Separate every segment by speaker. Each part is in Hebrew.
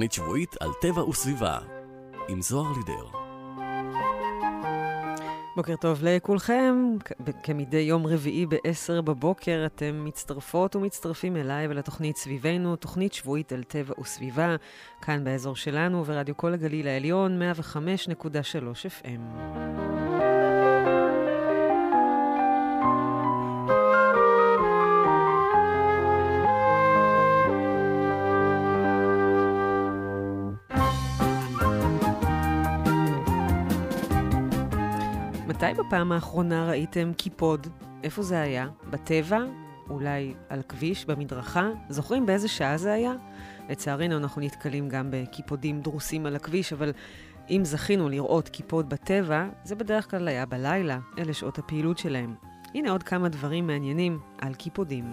Speaker 1: תוכנית שבועית על טבע וסביבה, עם זוהר לידר.
Speaker 2: בוקר טוב לכולכם, כמדי יום רביעי ב-10 בבוקר אתם מצטרפות ומצטרפים אליי ולתוכנית סביבנו, תוכנית שבועית על טבע וסביבה, כאן באזור שלנו ורדיו כל הגליל העליון, 105.3 FM. מתי בפעם האחרונה ראיתם קיפוד? איפה זה היה? בטבע? אולי על כביש, במדרכה? זוכרים באיזה שעה זה היה? לצערנו אנחנו נתקלים גם בקיפודים דרוסים על הכביש, אבל אם זכינו לראות קיפוד בטבע, זה בדרך כלל היה בלילה, אלה שעות הפעילות שלהם. הנה עוד כמה דברים מעניינים על קיפודים.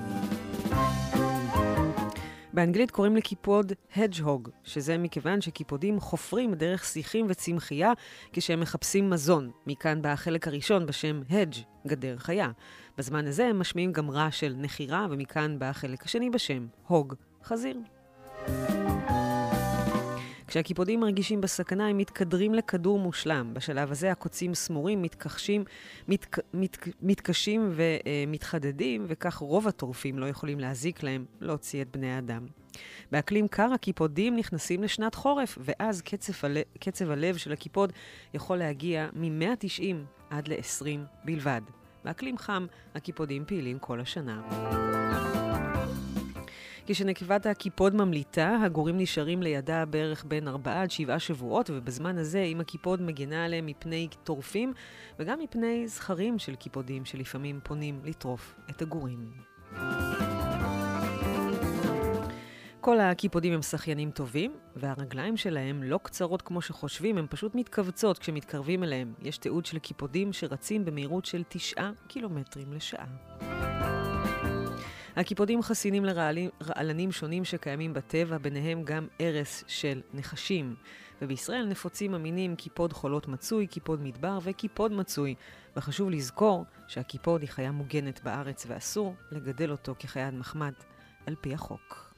Speaker 2: באנגלית קוראים לקיפוד hedgehog, שזה מכיוון שקיפודים חופרים דרך שיחים וצמחייה כשהם מחפשים מזון. מכאן בא החלק הראשון בשם hedge, גדר חיה. בזמן הזה הם משמיעים גם רעש של נחירה, ומכאן בא החלק השני בשם hog, חזיר. כשהקיפודים מרגישים בסכנה, הם מתכדרים לכדור מושלם. בשלב הזה הקוצים סמורים, מתקשים, מת, מת, מתקשים ומתחדדים, וכך רוב הטורפים לא יכולים להזיק להם להוציא את בני האדם. באקלים קר הקיפודים נכנסים לשנת חורף, ואז קצב, הלב, קצב הלב של הקיפוד יכול להגיע מ-190 עד ל-20 בלבד. באקלים חם הקיפודים פעילים כל השנה. כשנקבת הקיפוד ממליטה, הגורים נשארים לידה בערך בין 4 עד 7 שבועות, ובזמן הזה, אם הקיפוד מגינה עליהם מפני טורפים, וגם מפני זכרים של קיפודים שלפעמים פונים לטרוף את הגורים. כל הקיפודים הם שחיינים טובים, והרגליים שלהם לא קצרות כמו שחושבים, הן פשוט מתכווצות כשמתקרבים אליהם. יש תיעוד של קיפודים שרצים במהירות של 9 קילומטרים לשעה. הקיפודים חסינים לרעלנים שונים שקיימים בטבע, ביניהם גם ארס של נחשים. ובישראל נפוצים המינים קיפוד חולות מצוי, קיפוד מדבר וקיפוד מצוי. וחשוב לזכור שהקיפוד היא חיה מוגנת בארץ ואסור לגדל אותו כחיית מחמד על פי החוק.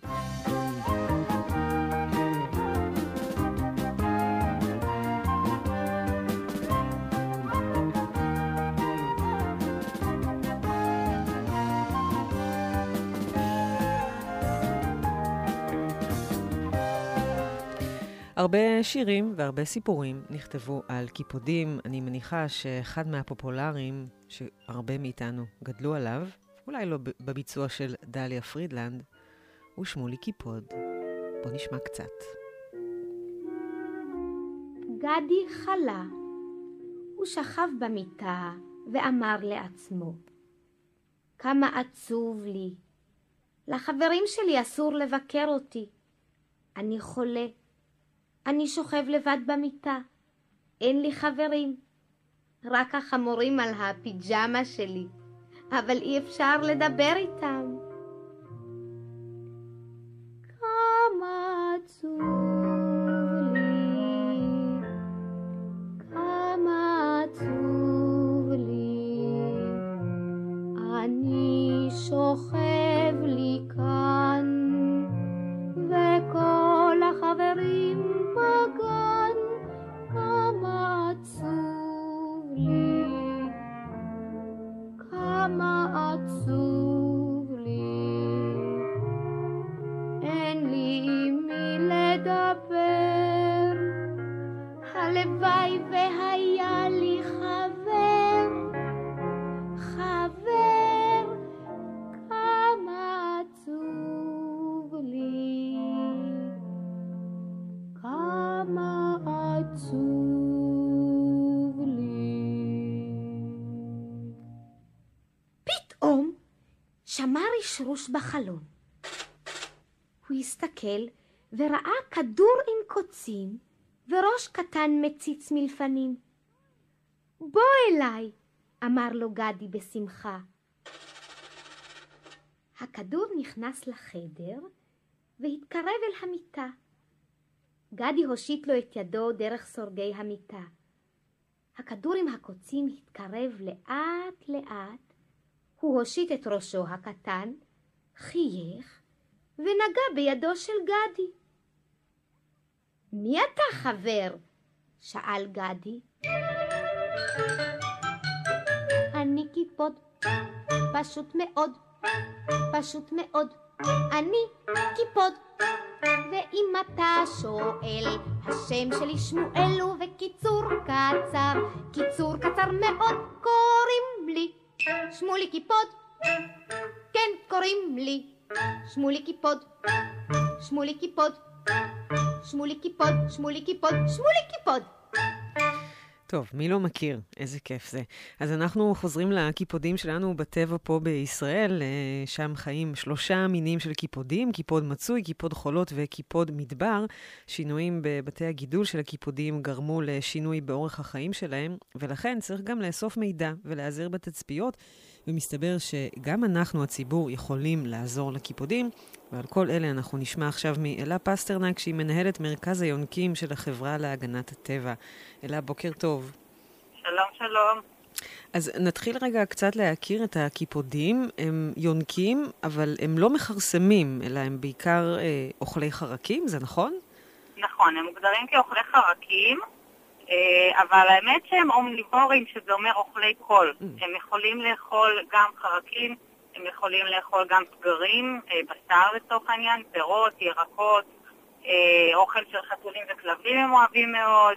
Speaker 2: הרבה שירים והרבה סיפורים נכתבו על קיפודים. אני מניחה שאחד מהפופולריים שהרבה מאיתנו גדלו עליו, אולי לא בביצוע של דליה פרידלנד, הוא שמולי קיפוד. בוא נשמע קצת.
Speaker 3: גדי חלה. הוא שכב במיטה ואמר לעצמו, כמה עצוב לי. לחברים שלי אסור לבקר אותי. אני חולה. אני שוכב לבד במיטה. אין לי חברים. רק החמורים על הפיג'מה שלי, אבל אי אפשר לדבר איתם. הסתכל וראה כדור עם קוצים וראש קטן מציץ מלפנים. בוא אליי, אמר לו גדי בשמחה. הכדור נכנס לחדר והתקרב אל המיטה. גדי הושיט לו את ידו דרך סורגי המיטה. הכדור עם הקוצים התקרב לאט לאט הוא הושיט את ראשו הקטן, חייך, ונגע בידו של גדי. מי אתה חבר? שאל גדי. אני קיפוד, פשוט מאוד, פשוט מאוד, אני קיפוד. ואם אתה שואל, השם שלי שמואל ובקיצור קצר, קיצור קצר מאוד קוראים לי שמולי קיפוד, כן קוראים לי שמולי קיפוד, שמולי קיפוד, שמולי קיפוד, שמולי קיפוד, שמולי קיפוד.
Speaker 2: טוב, מי לא מכיר? איזה כיף זה. אז אנחנו חוזרים לקיפודים שלנו בטבע פה בישראל. אה, שם חיים שלושה מינים של קיפודים, קיפוד מצוי, קיפוד חולות וקיפוד מדבר. שינויים בבתי הגידול של הקיפודים גרמו לשינוי באורך החיים שלהם, ולכן צריך גם לאסוף מידע ולהיעזר בתצפיות. ומסתבר שגם אנחנו, הציבור, יכולים לעזור לקיפודים, ועל כל אלה אנחנו נשמע עכשיו מאלה פסטרנק, שהיא מנהלת מרכז היונקים של החברה להגנת הטבע. אלה, בוקר טוב.
Speaker 4: שלום, שלום.
Speaker 2: אז נתחיל רגע קצת להכיר את הקיפודים. הם יונקים, אבל הם לא מכרסמים, אלא הם בעיקר אה, אוכלי חרקים, זה נכון?
Speaker 4: נכון, הם מוגדרים כאוכלי חרקים. אה, אבל האמת שהם אומניבורים, שזה אומר אוכלי כול. Mm. הם יכולים לאכול גם חרקים, הם יכולים לאכול גם פגרים, אה, בשר לצורך העניין, פירות, ירקות, אה, אוכל של חתולים וכלבים הם אוהבים מאוד.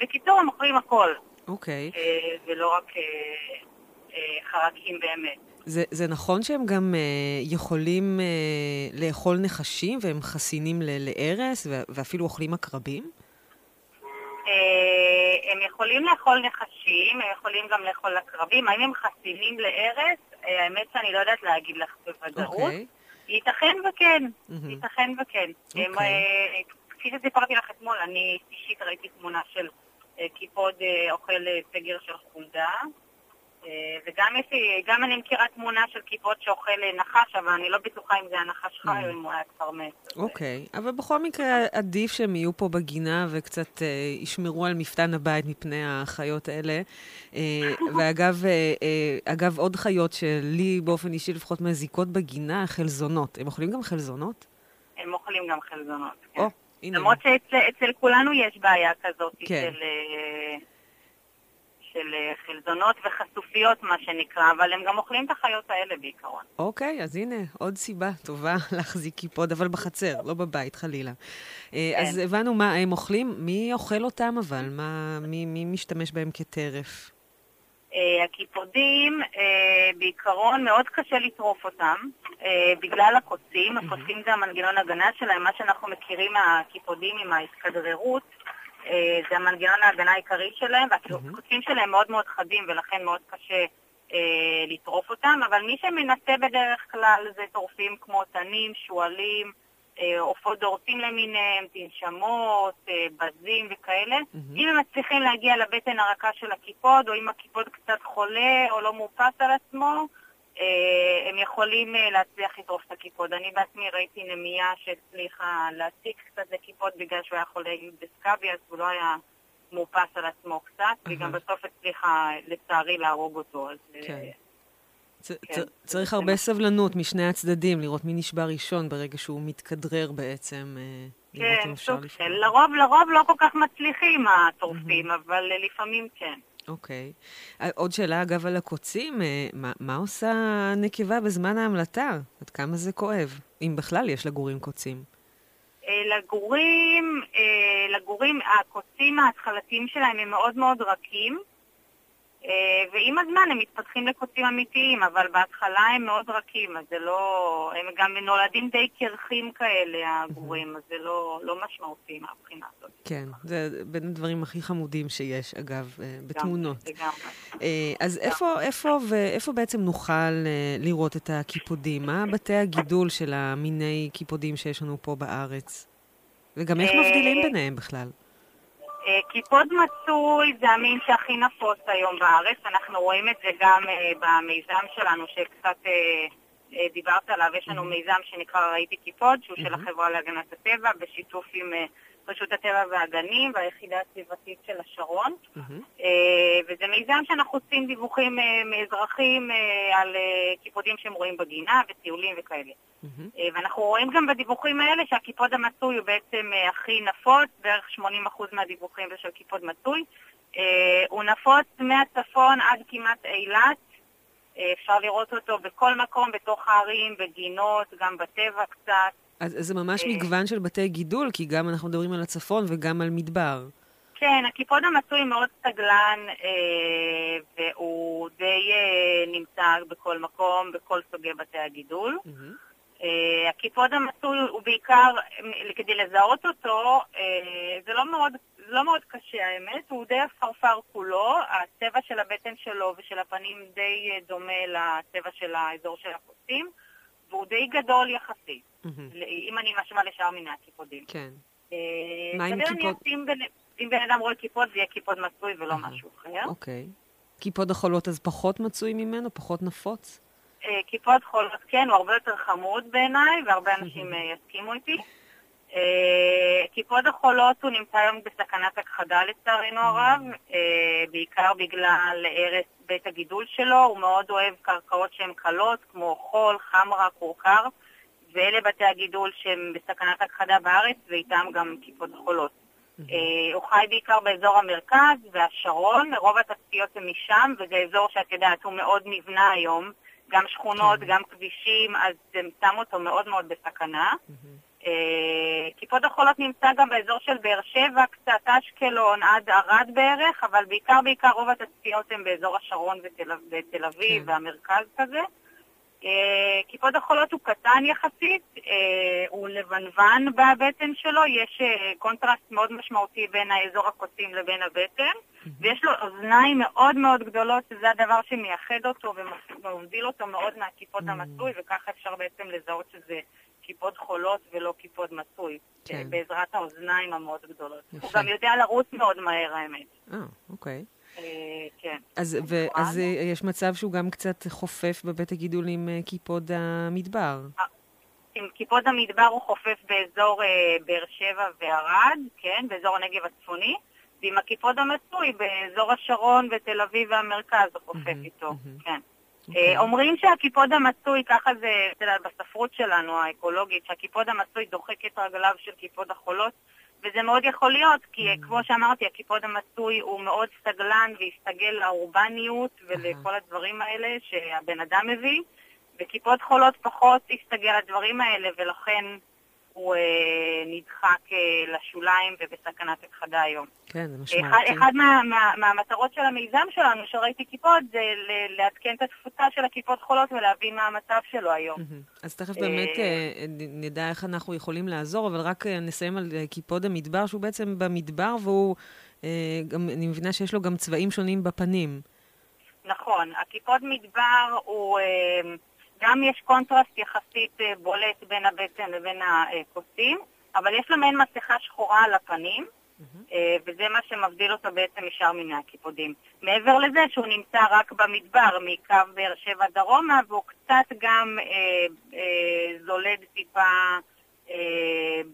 Speaker 4: בקיצור, הם אוכלים הכל.
Speaker 2: אוקיי. Okay.
Speaker 4: ולא רק חרקים באמת.
Speaker 2: זה, זה נכון שהם גם uh, יכולים uh, לאכול נחשים והם חסינים להרס ואפילו אוכלים עקרבים?
Speaker 4: אה, הם יכולים לאכול נחשים, הם יכולים גם לאכול עקרבים. האם הם חסינים להרס? אה, האמת שאני לא יודעת להגיד לך בוודאות. Okay. אוקיי. ייתכן וכן, mm-hmm. ייתכן וכן. Okay. הם, אוקיי. אה, כפי שסיפרתי לך אתמול, אני אישית ראיתי תמונה של קיפוד אוכל סגר של חולדה. אה, וגם יש לי, גם אני מכירה תמונה של כיפות שאוכל נחש, אבל אני לא בטוחה אם זה הנחש חי או אם הוא היה כבר מת.
Speaker 2: אוקיי, אבל בכל מקרה עדיף שהם יהיו פה בגינה וקצת אה, ישמרו על מפתן הבית מפני החיות האלה. אה, ואגב, אה, אה, אגב, עוד חיות שלי באופן אישי לפחות מזיקות בגינה, חלזונות. הם אוכלים גם חלזונות?
Speaker 4: הם אוכלים גם חלזונות, כן. למרות שאצל כולנו יש בעיה כזאת כן. של... אה, של אה, חלזונות וחשופיות, מה שנקרא, אבל הם גם אוכלים את החיות האלה בעיקרון.
Speaker 2: אוקיי, אז הנה, עוד סיבה טובה להחזיק קיפוד, אבל בחצר, לא בבית, חלילה. אה, כן. אז הבנו מה הם אוכלים. מי אוכל אותם אבל? מה, מי, מי משתמש בהם כטרף?
Speaker 4: Uh, הקיפודים, בעיקרון מאוד קשה לטרוף אותם בגלל הקוצים, הקוצים זה המנגנון הגנה שלהם, מה שאנחנו מכירים מהקיפודים עם ההתכדררות, אה, זה המנגנון ההגנה העיקרי שלהם, והקוצים שלהם מאוד מאוד חדים ולכן מאוד קשה אה, לטרוף אותם, אבל מי שמנסה בדרך כלל זה טורפים כמו תנים, שועלים, אה, עופות דורסים למיניהם, תנשמות, אה, בזים וכאלה. Mm-hmm. אם הם מצליחים להגיע לבטן הרכה של הקיפוד, או אם הקיפוד קצת חולה או לא מאופס על עצמו, אה, הם יכולים אה, להצליח לטרוף את הקיפוד. אני בעצמי ראיתי נמייה שהצליחה להציג קצת לקיפוד בגלל שהוא היה חולה בסקאבי, אז הוא לא היה מאופס על עצמו קצת, והיא גם בסוף הצליחה לצערי להרוג אותו. אז, אה, כן.
Speaker 2: כן. צריך הרבה סבלנות משני הצדדים, לראות מי נשבע ראשון ברגע שהוא מתכדרר בעצם.
Speaker 4: כן, סוג של. לרוב, לרוב לא כל כך מצליחים הטורפים, אבל לפעמים כן.
Speaker 2: אוקיי. אה, עוד שאלה, אגב, על הקוצים. אה, מה, מה עושה נקבה בזמן ההמלטה? עד כמה זה כואב? אם בכלל יש לגורים קוצים.
Speaker 4: אה, לגורים, לגורים, הקוצים ההתחלתיים שלהם הם מאוד מאוד רכים. אה, ועם הזמן הם מתפתחים לקוצים אמיתיים, אבל בהתחלה הם מאוד רכים, אז זה לא... הם גם נולדים די קרחים כאלה, הגורים, אז זה לא, לא משמעותי מהבחינה הזאת.
Speaker 2: כן, זה בין הדברים הכי חמודים שיש, אגב, אה, בתמונות. לגמרי. אה, אז איפה, איפה, ואיפה בעצם נוכל לראות את הקיפודים? מה בתי הגידול של המיני קיפודים שיש לנו פה בארץ? וגם איך מבדילים ביניהם בכלל?
Speaker 4: קיפוד אה, מצוי זה המין שהכי נפוץ היום בארץ, אנחנו רואים את זה גם uh, במיזם שלנו שקצת uh, דיברת עליו, יש לנו mm-hmm. מיזם שנקרא ראיתי קיפוד, שהוא mm-hmm. של החברה להגנת הטבע, בשיתוף עם uh, רשות הטבע והגנים והיחידה הסביבתית של השרון. אה, וזה מיזם שאנחנו עושים דיווחים אה, מאזרחים אה, על קיפודים שהם רואים בגינה וטיולים וכאלה. אה, ואנחנו רואים גם בדיווחים האלה שהקיפוד המצוי הוא בעצם הכי נפוץ, בערך 80% מהדיווחים זה של קיפוד מצוי. הוא נפוץ מהצפון עד כמעט אילת. אפשר לראות אותו בכל מקום, בתוך הערים, בגינות, גם בטבע קצת.
Speaker 2: אז זה ממש
Speaker 4: אה.
Speaker 2: מגוון של בתי גידול, כי גם אנחנו מדברים על הצפון וגם על מדבר.
Speaker 4: כן, הקיפוד המצוי מאוד סגלן, אה, והוא די אה, נמצא בכל מקום, בכל סוגי בתי הגידול.
Speaker 2: מהמם.
Speaker 4: אה, הקיפוד המצוי הוא בעיקר, כדי לזהות אותו, אה, זה לא מאוד, לא מאוד קשה האמת, הוא די עפרפר כולו, הצבע של הבטן שלו ושל הפנים די אה, דומה לצבע של האזור של הקוצים, והוא די גדול יחסית. אם אני משווה לשאר מיני הקיפודים.
Speaker 2: כן.
Speaker 4: אה,
Speaker 2: מה עם קיפוד?
Speaker 4: אם בן אדם רואה קיפוד, זה יהיה קיפוד מצוי ולא. משהו אחר.
Speaker 2: אוקיי. קיפוד החולות אז פחות מצוי ממנו? פחות נפוץ?
Speaker 4: אה, קיפוד חולות, כן, הוא הרבה יותר חמוד בעיניי, והרבה אנשים אה, יסכימו איתי. אה, קיפוד החולות הוא נמצא היום בסכנת הכחדה לצערנו הרב, אה, בעיקר בגלל הרס בית הגידול שלו, הוא מאוד אוהב קרקעות שהן קלות, כמו חול, חמרה, כורכר, ואלה בתי הגידול שהם בסכנת הכחדה בארץ, ואיתם גם קיפוד החולות. אה, הוא חי בעיקר באזור המרכז והשרון, רוב התצפיות הן משם, וזה אזור שאת יודעת, הוא מאוד נבנה היום, גם שכונות,
Speaker 2: כן.
Speaker 4: גם כבישים, אז זה שם אותו מאוד מאוד בסכנה. אה, קיפוד החולות נמצא גם באזור של באר שבע, קצת אשקלון, עד ערד בערך, אבל בעיקר בעיקר רוב התצפיות הן באזור השרון ותל, ותל אביב
Speaker 2: כן.
Speaker 4: והמרכז כזה. אה, קיפוד החולות הוא קטן יחסית, אה, הוא לבנוון בבטן שלו, יש קונטרסט מאוד משמעותי בין האזור הקוצים לבין הבטן, ויש לו אוזניים מאוד מאוד גדולות, שזה הדבר שמייחד אותו ומבדיל אותו מאוד מהקיפוד
Speaker 2: Mm.
Speaker 4: המצוי, וככה אפשר בעצם לזהות שזה קיפוד חולות ולא קיפוד מצוי,
Speaker 2: כן.
Speaker 4: אה, בעזרת האוזניים המאוד גדולות. הוא
Speaker 2: יפה.
Speaker 4: גם יודע לרוץ מאוד מהר, האמת.
Speaker 2: אה, אוקיי.
Speaker 4: אה, כן.
Speaker 2: אז, ו, אז אה, יש מצב שהוא גם קצת חופף בבית הגידול עם אה, קיפוד המדבר.
Speaker 4: עם קיפוד המדבר הוא חופף באזור אה, באר שבע וערד, כן, באזור הנגב הצפוני, ועם הקיפוד המצוי באזור השרון ותל אביב והמרכז הוא חופף איתו. כן.
Speaker 2: אוקיי.
Speaker 4: אה, אומרים שהקיפוד המצוי, ככה זה, בספרות שלנו האקולוגית, שהקיפוד המצוי דוחק את רגליו של קיפוד החולות, וזה מאוד יכול להיות, כי
Speaker 2: Mm.
Speaker 4: כמו שאמרתי, הקיפוד המצוי הוא מאוד סגלן והסתגל לאורבניות ולכל הדברים האלה שהבן אדם מביא, וקיפוד חולות פחות הסתגל לדברים האלה, ולכן הוא אה, נדחק אה, לשוליים ובסכנת הכחדה היום.
Speaker 2: כן, זה
Speaker 4: אחד,
Speaker 2: משמעותי.
Speaker 4: אחד מה, מה, מהמטרות של המיזם שלנו, שראיתי קיפוד, זה ל- לעדכן את התפוצה של הקיפוד חולות ולהבין מה המצב שלו היום.
Speaker 2: מהמם. אז תכף
Speaker 4: אה,
Speaker 2: באמת אה, נדע איך אנחנו יכולים לעזור, אבל רק אה, נסיים על אה, קיפוד המדבר, שהוא בעצם במדבר, והוא, אה, גם, אני מבינה שיש לו גם צבעים שונים בפנים.
Speaker 4: נכון, הקיפוד מדבר הוא, אה, גם יש קונטרסט יחסית אה, בולט בין הבטן לבין הקוצים, אבל יש לו מעין מסכה שחורה על הפנים, אה, וזה מה שמבדיל אותו בעצם משאר מיני הקיפודים. מעבר לזה שהוא נמצא רק במדבר, מקו באר שבע דרומה, והוא קצת גם אה, אה, זולג טיפה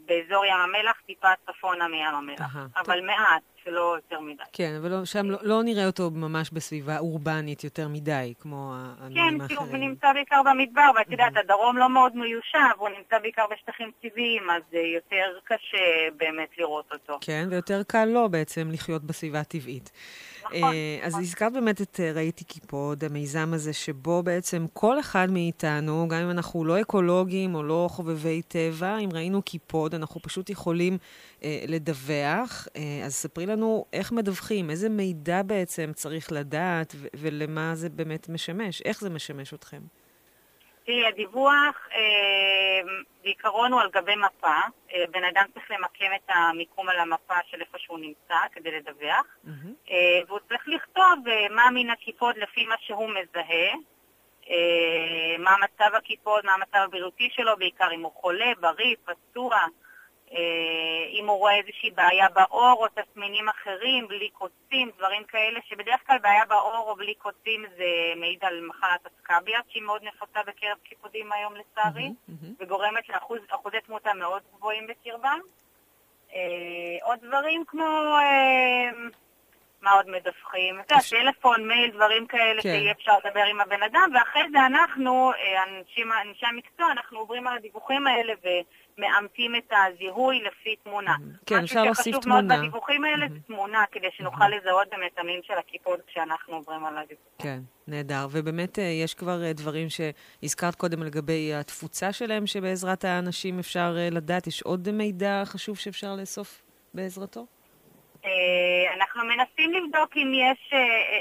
Speaker 4: באזור ים המלח, טיפה צפונה מים המלח.
Speaker 2: אהה,
Speaker 4: אבל מעט, שלא יותר מדי.
Speaker 2: כן, אבל לא, שם לא, לא נראה אותו ממש בסביבה אורבנית יותר מדי, כמו ה-
Speaker 4: כן,
Speaker 2: המינים
Speaker 4: כי הוא
Speaker 2: האחרים.
Speaker 4: נמצא בעיקר במדבר, ואת יודעת, הדרום לא מאוד מיושב, הוא נמצא בעיקר בשטחים טבעיים, אז אה, יותר קשה באמת לראות אותו.
Speaker 2: כן, ויותר קל לו בעצם לחיות בסביבה הטבעית. אה, אז. הזכרת באמת את אה, ראיתי קיפוד, המיזם הזה, שבו בעצם כל אחד מאיתנו, גם אם אנחנו לא אקולוגים או לא חובבי טבע, אם ראינו קיפוד, אנחנו פשוט יכולים אה, לדווח. אה, אז ספרי לנו איך מדווחים, איזה מידע בעצם צריך לדעת ולמה זה באמת משמש, איך זה משמש אתכם.
Speaker 4: תראי, הדיווח אה, בעיקרון הוא על גבי מפה. אה, בן אדם צריך למקם את המיקום על המפה של איפה שהוא נמצא כדי לדווח. אה, והוא צריך לכתוב מה מין הקיפוד לפי מה שהוא מזהה, מה מצב הקיפוד, מה המצב הבריאותי שלו, בעיקר אם הוא חולה, בריא, פצוע, אם הוא רואה איזושהי בעיה בעור או תסמינים אחרים, בלי קוצים, דברים כאלה, שבדרך כלל בעיה בעור או בלי קוצים זה מעיד על מחלת הסקאביאס, שהיא מאוד נפוצה בקרב קיפודים היום לצערי.
Speaker 2: מהמם.
Speaker 4: וגורמת לאחוזי תמותה מאוד גבוהים בקרבם. אה, עוד דברים כמו... אה, מה עוד מדווחים? אתה יודע, טלפון, מייל, דברים כאלה
Speaker 2: כן.
Speaker 4: שיהיה אפשר לדבר עם הבן אדם, ואחרי זה אנחנו, אה, אנשי המקצוע, אנחנו עוברים על הדיווחים האלה ומאמתים את הזיהוי לפי תמונה.
Speaker 2: כן, אפשר להוסיף
Speaker 4: מה
Speaker 2: תמונה.
Speaker 4: שחשוב מאוד בדיווחים האלה זה תמונה, כדי שנוכל לזהות באמת המין של הקיפוד כשאנחנו עוברים על הדיווחים.
Speaker 2: כן, נהדר. ובאמת אה, יש כבר אה, דברים שהזכרת קודם לגבי התפוצה שלהם, שבעזרת האנשים אפשר אה, לדעת. יש עוד מידע חשוב שאפשר לאסוף בעזרתו?
Speaker 4: אנחנו מנסים לבדוק אם יש,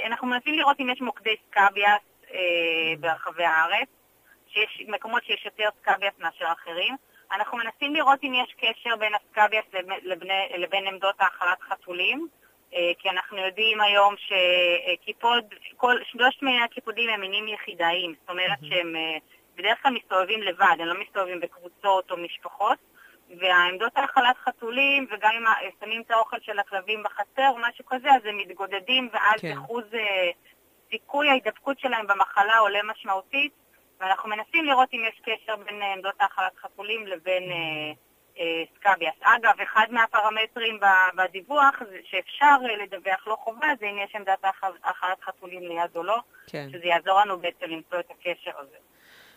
Speaker 4: אנחנו מנסים לראות אם יש מוקדי סקאביאס אה, ברחבי הארץ, שיש מקומות שיש יותר סקאביאס מאשר אחרים. אנחנו מנסים לראות אם יש קשר בין הסקאביאס לבין, לבני- לבין עמדות האכלת חתולים, אה, כי אנחנו יודעים היום שקיפוד, כל, שלושת מיני הקיפודים הם מינים יחידאיים, זאת אומרת שהם אה, בדרך כלל מסתובבים לבד, הם לא מסתובבים בקבוצות או משפחות. והעמדות האכלת חתולים, וגם אם שמים את האוכל של הכלבים בחצר או משהו כזה, אז הם מתגודדים, ואז
Speaker 2: כן.
Speaker 4: אחוז אה, סיכוי ההידבקות שלהם במחלה עולה משמעותית, ואנחנו מנסים לראות אם יש קשר בין אה, עמדות האכלת חתולים לבין אה, אה, סקאביאס. אגב, אחד מהפרמטרים בדיווח שאפשר לדווח, לא חובה, זה אם יש עמדת האכל- האכלת חתולים ליד או לא,
Speaker 2: כן.
Speaker 4: שזה יעזור לנו בעצם למצוא את הקשר הזה.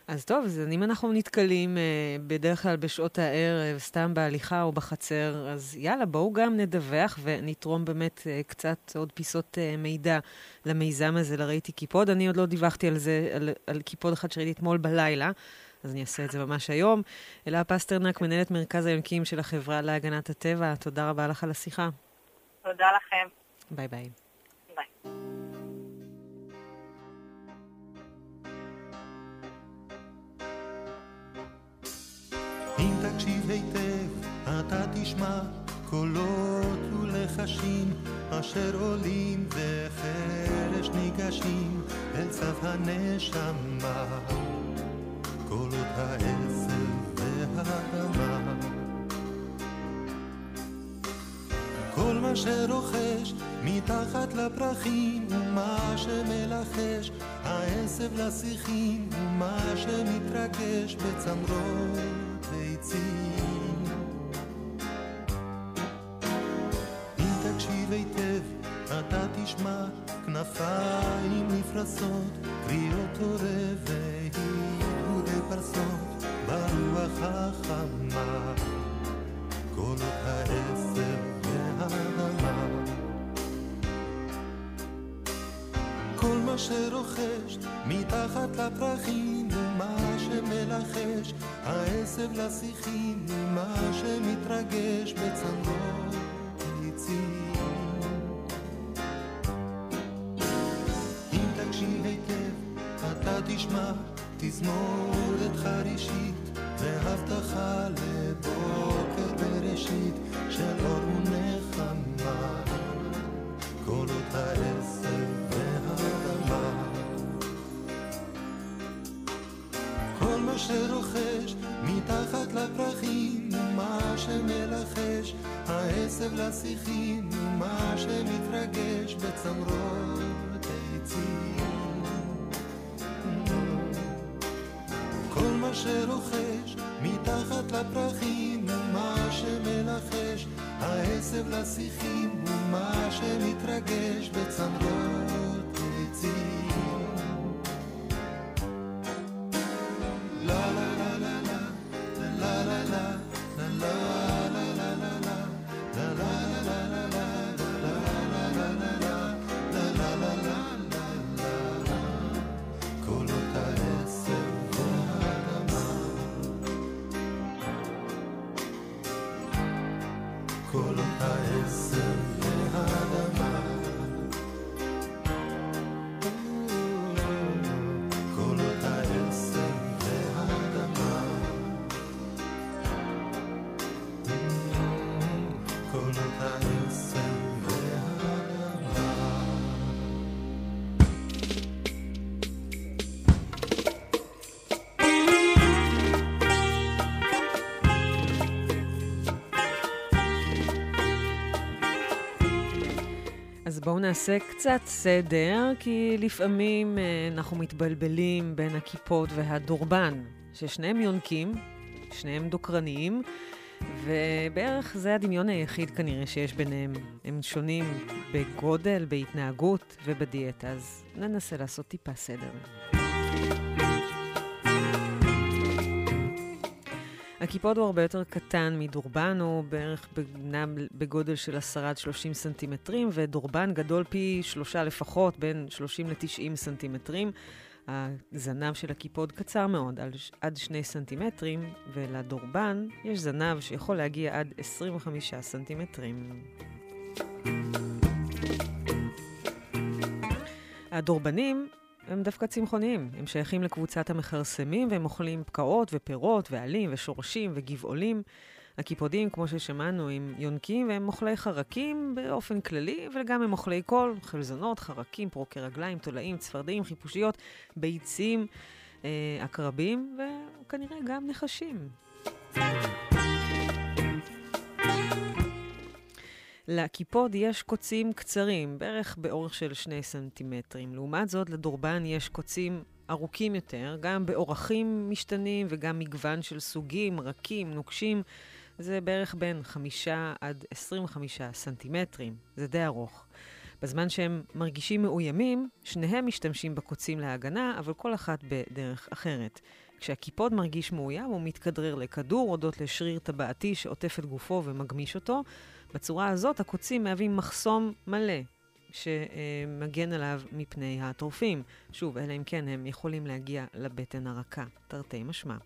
Speaker 2: אז טוב, אז אם אנחנו נתקלים אה, בדרך כלל בשעות הערב, סתם בהליכה או בחצר, אז יאללה, בואו גם נדווח ונתרום באמת אה, קצת עוד פיסות אה, מידע למיזם הזה, ראיתי קיפוד. אני עוד לא דיווחתי על זה, על, על קיפוד אחד שראיתי אתמול בלילה, אז אני אעשה את זה ממש היום. אלה פסטרנק, מנהלת מרכז היונקים של החברה להגנת הטבע, תודה רבה לך על השיחה.
Speaker 4: תודה לכם.
Speaker 2: ביי ביי.
Speaker 4: ביי.
Speaker 5: תשמע קולות ולחשים אשר עולים וחרש ניגשים אל צו הנשמה. קולות העשב והאדמה. כל מה שרוחש מתחת לפרחים ומה שמלחש העשב לשיחים ומה שמתרגש בצמרות ביצים thought תשמע תזמורת חרישית והבטחה לבוקר בראשית של אור ונחמה. קולות העשב והאדמה. כל מה שרוחש מתחת לפרחים ומה שמלחש העשב לשיחים ומה שמתרגש בצמרות שרוחש מתחת לפרחים ומה שמלחש העשב לשיחים ומה שמתרגש בצמרות
Speaker 2: בואו נעשה קצת סדר, כי לפעמים אה, אנחנו מתבלבלים בין הקיפוד והדורבן, ששניהם יונקים, שניהם דוקרניים, ובערך זה הדמיון היחיד כנראה שיש ביניהם. הם שונים בגודל, בהתנהגות ובדיאטה, אז ננסה לעשות טיפה סדר. הקיפוד הוא הרבה יותר קטן מדורבן, הוא בערך בגודל של 10 עד 30 סנטימטרים, ודורבן גדול פי שלושה לפחות, בין 30 ל-90 סנטימטרים. הזנב של הקיפוד קצר מאוד, עד 2 סנטימטרים, ולדורבן יש זנב שיכול להגיע עד 25 סנטימטרים. הדורבנים הם דווקא צמחוניים. הם שייכים לקבוצת המכרסמים והם אוכלים פקעות ופירות ועלים ושורשים וגבעולים. הקיפודים, כמו ששמענו, הם יונקים והם אוכלי חרקים באופן כללי, וגם הם אוכלי כול, חלזונות, חרקים, פרוקי רגליים, תולעים, צפרדעים, חיפושיות, ביצים, אה, עקרבים וכנראה גם נחשים. לקיפוד יש קוצים קצרים, בערך באורך של שני סנטימטרים. לעומת זאת, לדורבן יש קוצים ארוכים יותר, גם באורכים משתנים וגם מגוון של סוגים, רכים, נוקשים. זה בערך בין 5 עד 25 סנטימטרים. זה די ארוך. בזמן שהם מרגישים מאוימים, שניהם משתמשים בקוצים להגנה, אבל כל אחת בדרך אחרת. כשהקיפוד מרגיש מאוים, הוא מתכדרר לכדור הודות לשריר טבעתי שעוטף את גופו ומגמיש אותו. בצורה הזאת הקוצים מהווים מחסום מלא שמגן עליו מפני הטורפים. שוב, אלא אם כן הם יכולים להגיע לבטן הרכה, תרתי משמע.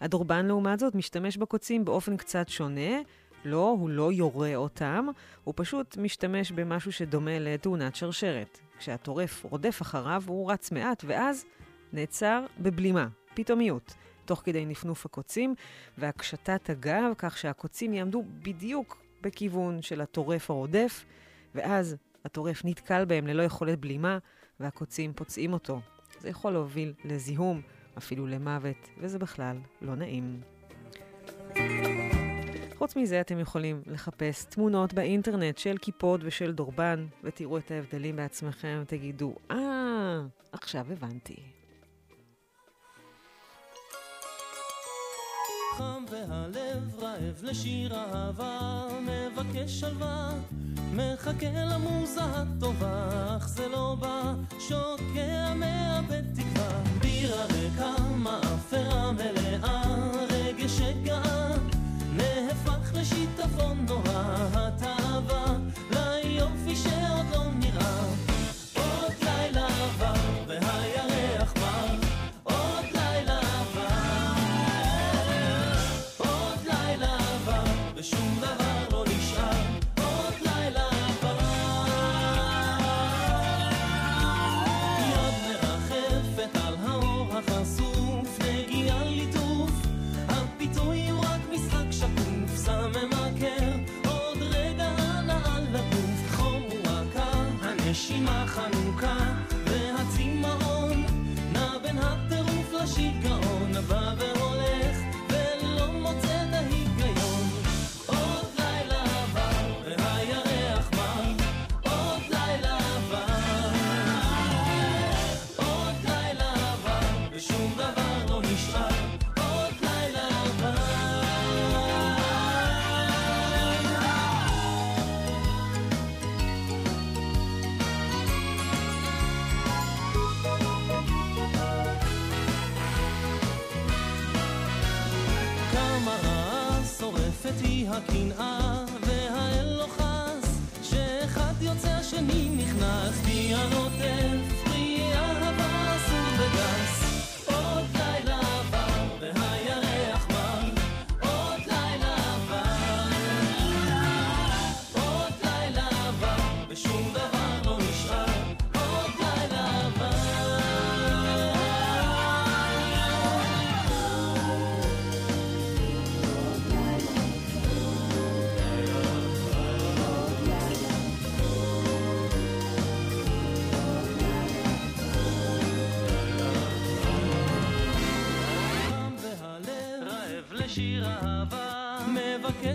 Speaker 2: הדורבן, לעומת זאת, משתמש בקוצים באופן קצת שונה. לא, הוא לא יורה אותם, הוא פשוט משתמש במשהו שדומה לתאונת שרשרת. כשהטורף רודף אחריו, הוא רץ מעט, ואז נעצר בבלימה, פתאומיות, תוך כדי נפנוף הקוצים והקשתת הגב, כך שהקוצים יעמדו בדיוק בכיוון של הטורף הרודף, ואז הטורף נתקל בהם ללא יכולת בלימה, והקוצים פוצעים אותו. זה יכול להוביל לזיהום, אפילו למוות, וזה בכלל לא נעים. חוץ מזה, אתם יכולים לחפש תמונות באינטרנט של קיפוד ושל דורבן, ותראו את ההבדלים בעצמכם, ותגידו, אה, עכשיו הבנתי.
Speaker 6: חם והלב רעב לשיר אהבה, מבקש שלווה, מחכה למוזה הטובה, אך זה לא בא, שוקע מאבד תקווה. בירה ריקה, מאפרה מלאה, רגש שגאה, נהפך לשיטפון נורא, התאווה, ליופי שעוד לא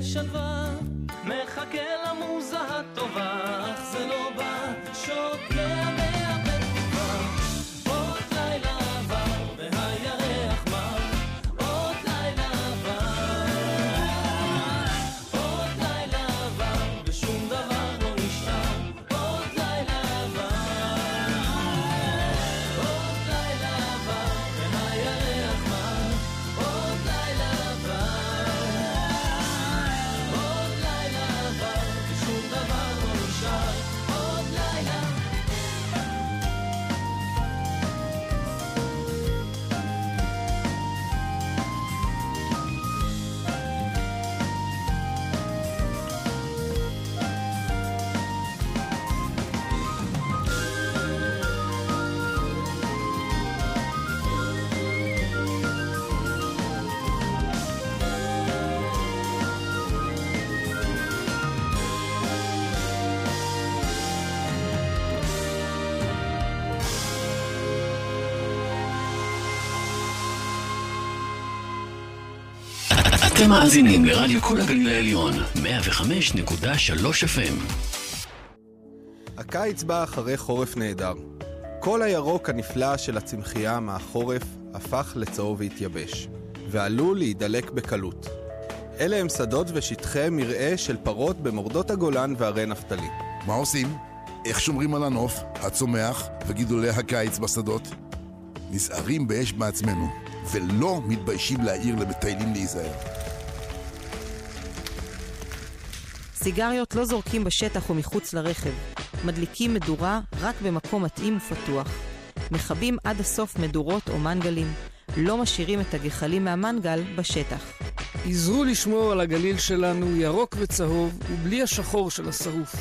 Speaker 6: שלווה,
Speaker 1: אתם מאזינים לרדיו כל הגליל העליון, 105.3 FM.
Speaker 7: הקיץ בא אחרי חורף נהדר. כל הירוק הנפלא של הצמחייה מהחורף הפך לצהוב והתייבש, ועלול להידלק בקלות. אלה הם שדות ושטחי מרעה של פרות במורדות הגולן והרי נפתלי.
Speaker 8: מה עושים? איך שומרים על הנוף, הצומח וגידולי הקיץ בשדות? נזהרים באש בעצמנו, ולא מתביישים להעיר למטיילים להיזהר.
Speaker 9: סיגריות לא זורקים בשטח או מחוץ לרכב. מדליקים מדורה רק במקום מתאים ופתוח. מכבים עד הסוף מדורות או מנגלים. לא משאירים את הגחלים מהמנגל בשטח.
Speaker 10: עזרו לשמור על הגליל שלנו ירוק וצהוב ובלי השחור של השרוף.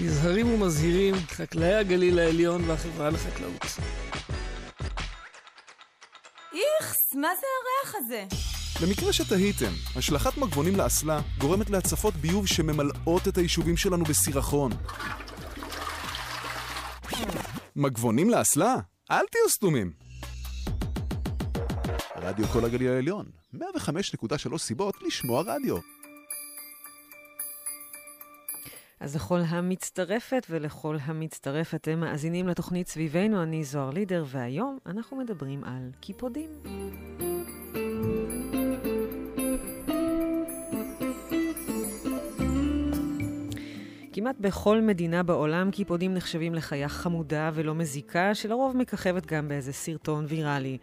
Speaker 10: נזהרים ומזהירים חקלאי הגליל העליון והחברה לחקלאות.
Speaker 9: איכס, מה זה הריח הזה?
Speaker 11: למקרה שתהיתם, השלכת מגבונים לאסלה גורמת להצפות ביוב שממלאות את היישובים שלנו בסירחון. מגבונים לאסלה? אל תהיו סתומים. רדיו כל הגליל העליון, 105.3 סיבות לשמוע רדיו.
Speaker 2: אז לכל המצטרפת ולכל המצטרף, אתם מאזינים לתוכנית סביבנו, אני זוהר לידר, והיום אנחנו מדברים על קיפודים. כמעט בכל מדינה בעולם קיפודים נחשבים לחיה חמודה ולא מזיקה, שלרוב מככבת גם באיזה סרטון ויראלי.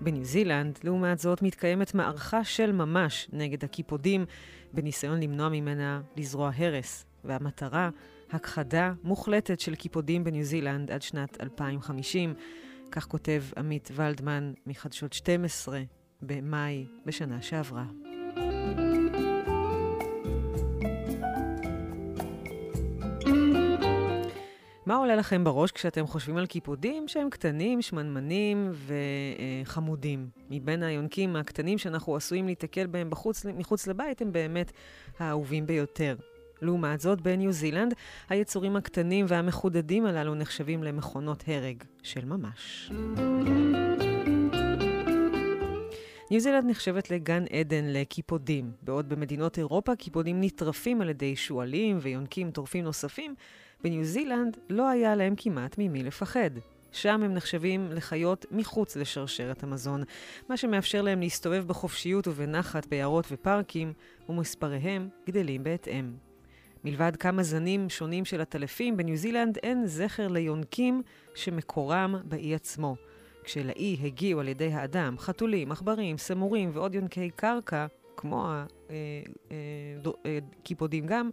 Speaker 2: בניו זילנד, לעומת זאת, מתקיימת מערכה של ממש נגד הקיפודים, בניסיון למנוע ממנה לזרוע הרס. והמטרה, הכחדה מוחלטת של קיפודים בניו זילנד עד שנת 2050. כך כותב עמית ולדמן מחדשות 12 במאי בשנה שעברה. מה עולה לכם בראש כשאתם חושבים על קיפודים שהם קטנים, שמנמנים וחמודים? מבין היונקים הקטנים שאנחנו עשויים להיתקל בהם בחוץ, מחוץ לבית, הם באמת האהובים ביותר. לעומת זאת, בניו זילנד, היצורים הקטנים והמחודדים הללו נחשבים למכונות הרג של ממש. ניו זילנד נחשבת לגן עדן לקיפודים, בעוד במדינות אירופה קיפודים נטרפים על ידי שועלים ויונקים טורפים נוספים, בניו זילנד לא היה להם כמעט ממי לפחד. שם הם נחשבים לחיות מחוץ לשרשרת המזון, מה שמאפשר להם להסתובב בחופשיות ובנחת ביערות ופארקים, ומספריהם גדלים בהתאם. מלבד כמה זנים שונים של עטלפים, בניו זילנד אין זכר ליונקים שמקורם באי עצמו. כשלאי הגיעו על ידי האדם חתולים, עכברים, סמורים ועוד יונקי קרקע, כמו הקיפודים גם,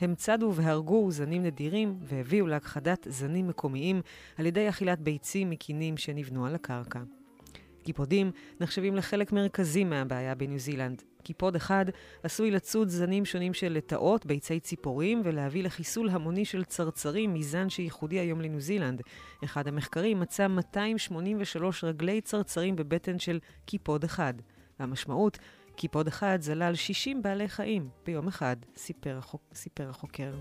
Speaker 2: הם צדו והרגו זנים נדירים והביאו להכחדת זנים מקומיים על ידי אכילת ביצים מקינים שנבנו על הקרקע. קיפודים נחשבים לחלק מרכזי מהבעיה בניו זילנד. קיפוד אחד עשוי לצוד זנים שונים של לטאות, ביצי ציפורים, ולהביא לחיסול המוני של צרצרים מזן שייחודי היום לניו זילנד. אחד המחקרים מצא 283 רגלי צרצרים בבטן של קיפוד אחד. והמשמעות, קיפוד אחד זלל 60 בעלי חיים ביום אחד, סיפר, החוק, סיפר החוקר.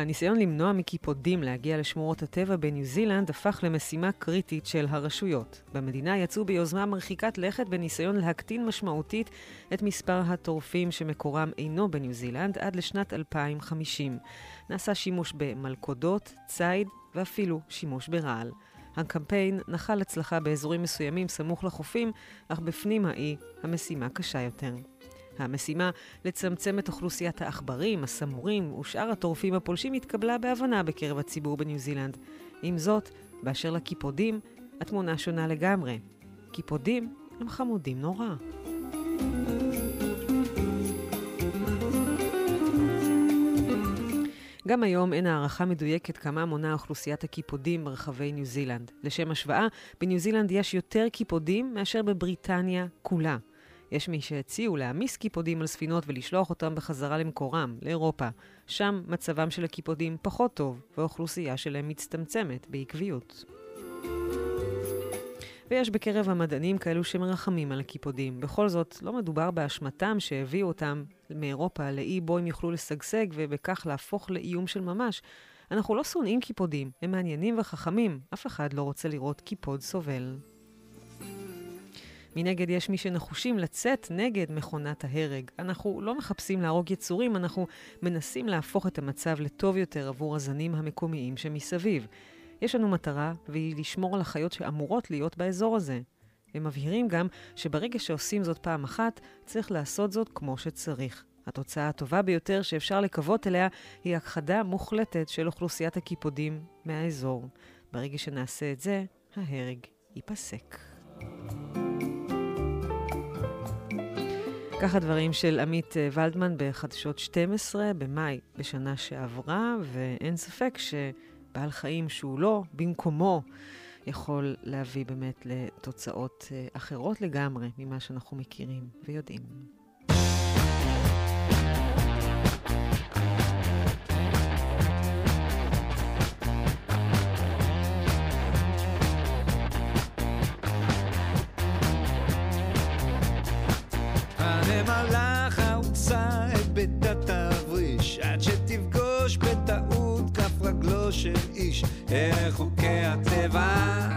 Speaker 2: הניסיון למנוע מקיפודים להגיע לשמורות הטבע בניו זילנד הפך למשימה קריטית של הרשויות. במדינה יצאו ביוזמה מרחיקת לכת בניסיון להקטין משמעותית את מספר הטורפים שמקורם אינו בניו זילנד עד לשנת 2050. נעשה שימוש במלכודות, ציד ואפילו שימוש ברעל. הקמפיין נחל הצלחה באזורים מסוימים סמוך לחופים, אך בפנים האי המשימה קשה יותר. המשימה לצמצם את אוכלוסיית העכברים, הסמורים ושאר הטורפים הפולשים התקבלה בהבנה בקרב הציבור בניו זילנד. עם זאת, באשר לקיפודים, התמונה שונה לגמרי. קיפודים הם חמודים נורא. גם היום אין הערכה מדויקת כמה מונה אוכלוסיית הקיפודים ברחבי ניו זילנד. לשם השוואה, בניו זילנד יש יותר קיפודים מאשר בבריטניה כולה. יש מי שהציעו להעמיס קיפודים על ספינות ולשלוח אותם בחזרה למקורם, לאירופה. שם מצבם של הקיפודים פחות טוב, והאוכלוסייה שלהם מצטמצמת בעקביות. ויש בקרב המדענים כאלו שמרחמים על הקיפודים. בכל זאת, לא מדובר באשמתם שהביאו אותם מאירופה לאי בו הם יוכלו לשגשג ובכך להפוך לאיום של ממש. אנחנו לא שונאים קיפודים, הם מעניינים וחכמים. אף אחד לא רוצה לראות קיפוד סובל. מנגד יש מי שנחושים לצאת נגד מכונת ההרג. אנחנו לא מחפשים להרוג יצורים, אנחנו מנסים להפוך את המצב לטוב יותר עבור הזנים המקומיים שמסביב. יש לנו מטרה, והיא לשמור על החיות שאמורות להיות באזור הזה. הם מבהירים גם שברגע שעושים זאת פעם אחת, צריך לעשות זאת כמו שצריך. התוצאה הטובה ביותר שאפשר לקוות אליה היא הכחדה מוחלטת של אוכלוסיית הקיפודים מהאזור. ברגע שנעשה את זה, ההרג ייפסק. כך הדברים של עמית אה, ולדמן בחדשות 12 במאי בשנה שעברה, ואין ספק שבעל חיים שהוא לא במקומו יכול להביא באמת לתוצאות אה, אחרות לגמרי ממה שאנחנו מכירים ויודעים.
Speaker 12: של איש אלה חוקי הטבע.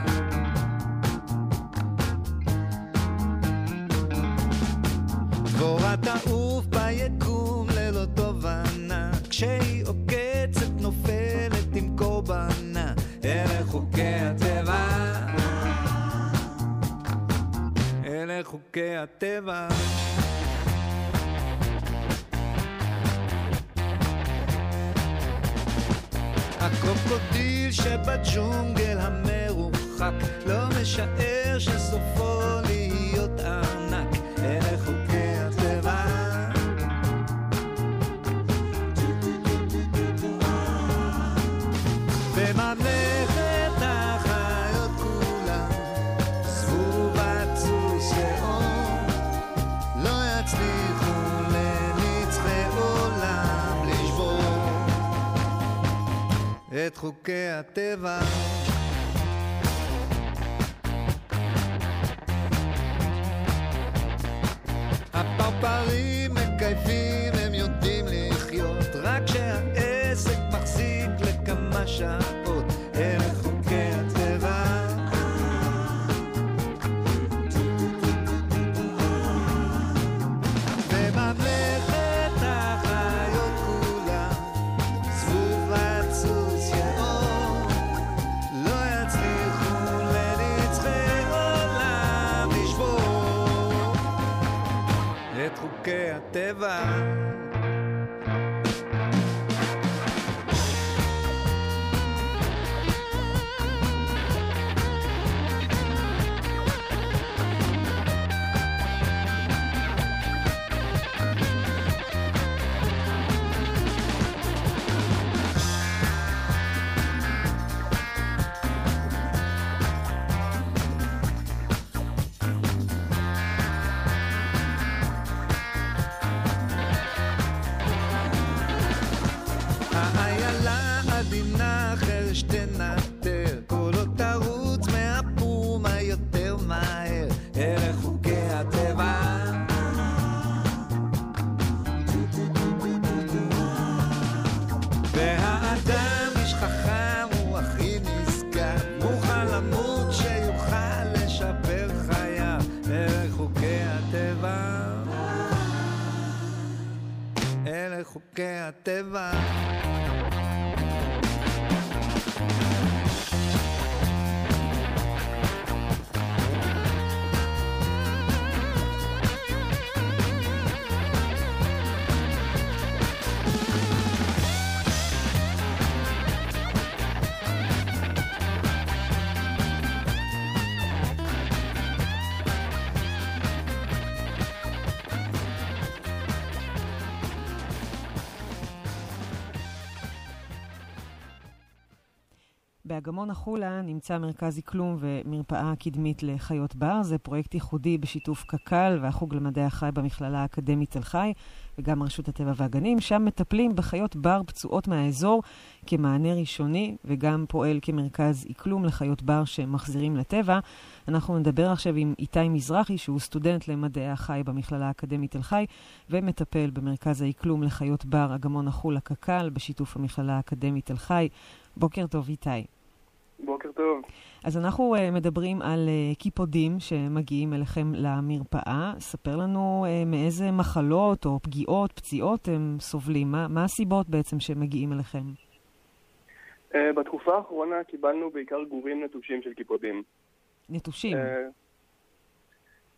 Speaker 12: דבורה תעוף ביקום ללא תובנה כשהיא עוקצת נופלת עם קורבנה אלה חוקי הטבע. אלה חוקי הטבע הקרוקודיל שבג'ונגל המרוחק לא משער שסופו להיות ענק. אלה חוקי הטבע. בממלכת את חוקי הטבע אלה חוקי הטבע
Speaker 2: באגמון החולה נמצא מרכז אקלום ומרפאה קדמית לחיות בר. זה פרויקט ייחודי בשיתוף קק"ל והחוג למדעי החי במכללה האקדמית תל חי וגם רשות הטבע והגנים. שם מטפלים בחיות בר פצועות מהאזור כמענה ראשוני וגם פועל כמרכז אקלום לחיות בר שמחזירים לטבע. אנחנו נדבר עכשיו עם איתי מזרחי, שהוא סטודנט למדעי החי במכללה האקדמית תל חי ומטפל במרכז האקלום לחיות בר אגמון החולה קק"ל בשיתוף המכללה האקדמית תל חי. בוקר טוב, איתי.
Speaker 13: בוקר טוב.
Speaker 2: אז אנחנו אה, מדברים על אה, קיפודים שמגיעים אליכם למרפאה. ספר לנו אה, מאיזה מחלות או פגיעות, פציעות הם סובלים. מה, מה הסיבות בעצם שהם מגיעים אליכם?
Speaker 13: אה, בתקופה האחרונה קיבלנו בעיקר גורים נטושים של קיפודים.
Speaker 2: נטושים?
Speaker 13: אה,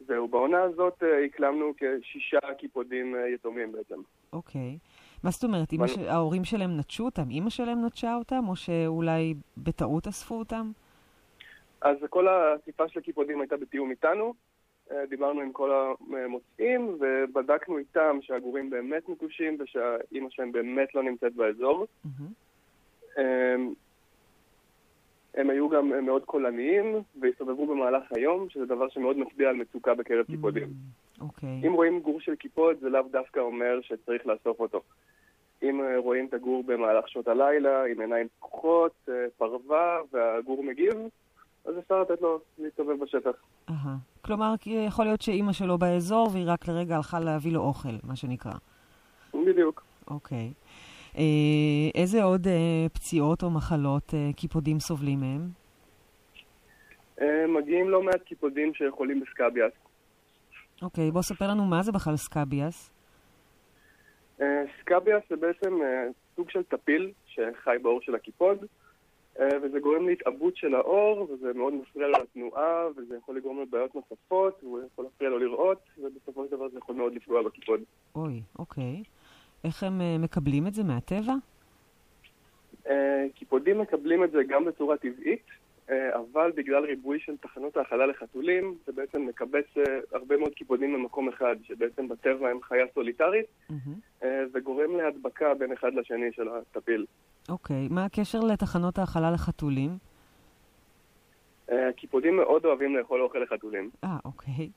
Speaker 13: זהו, בעונה הזאת אה, קלטנו כשישה קיפודים אה, יתומים בעצם.
Speaker 2: אוקיי. מה זאת אומרת,
Speaker 13: אבל-
Speaker 2: ש... ההורים שלהם נטשו אותם? אימא שלהם נטשה אותם? או שאולי בטעות אספו אותם?
Speaker 13: אז כל האסיפה של הקיפודים הייתה בתיאום איתנו. אה, דיברנו עם כל המוצאים ובדקנו איתם שהגורים באמת נטושים ושהאימא שלהם באמת לא נמצאת באזור. אמ, הם היו גם אה, מאוד קולניים והסתובבו במהלך היום, שזה דבר שמאוד מצביע על מצוקה בקרב קיפודים.
Speaker 2: אוקיי.
Speaker 13: אם רואים גור של קיפוד, זה לאו דווקא אומר שצריך לאסוף אותו. אם אה, רואים את הגור במהלך שעות הלילה, עם עיניים פקוחות, אה, פרווה, והגור מגיב, אז אפשר לתת לו להסתובב בשטח.
Speaker 2: אהה. כלומר, יכול להיות שאימא שלו באזור והיא רק לרגע הלכה להביא לו אוכל, מה שנקרא.
Speaker 13: בדיוק.
Speaker 2: אוקיי. אה, איזה עוד אה, פציעות או מחלות אה, קיפודים סובלים מהם?
Speaker 13: אה, מגיעים לא מעט קיפודים שחולים בסקאביאס.
Speaker 2: אוקיי, בוא ספר לנו מה זה בכלל סקאביאס.
Speaker 13: אה, סקאביאס זה בעצם אה, סוג של טפיל שחי בעור של הקיפוד, אה, וזה גורם להתעבות של העור, וזה מאוד מפריע לו לתנועה, וזה יכול לגרום לו בעיות נוספות, והוא יכול להפריע לו לראות, ובסופו של דבר זה יכול מאוד לפגוע בקיפוד.
Speaker 2: אוי, אוקיי. איך הם מקבלים את זה מהטבע?
Speaker 13: קיפודים מקבלים את זה גם בצורה טבעית, אבל בגלל ריבוי של תחנות האכלה לחתולים, זה בעצם מקבץ אה, הרבה מאוד קיפודים במקום אחד, שבעצם בטבע הם חיה סוליטרית, אה, וגורם להדבקה בין אחד לשני של הטפיל.
Speaker 2: אוקיי. מה הקשר לתחנות האכלה לחתולים?
Speaker 13: אה, קיפודים מאוד אוהבים לאכול אוכל לחתולים.
Speaker 2: אה, אוקיי.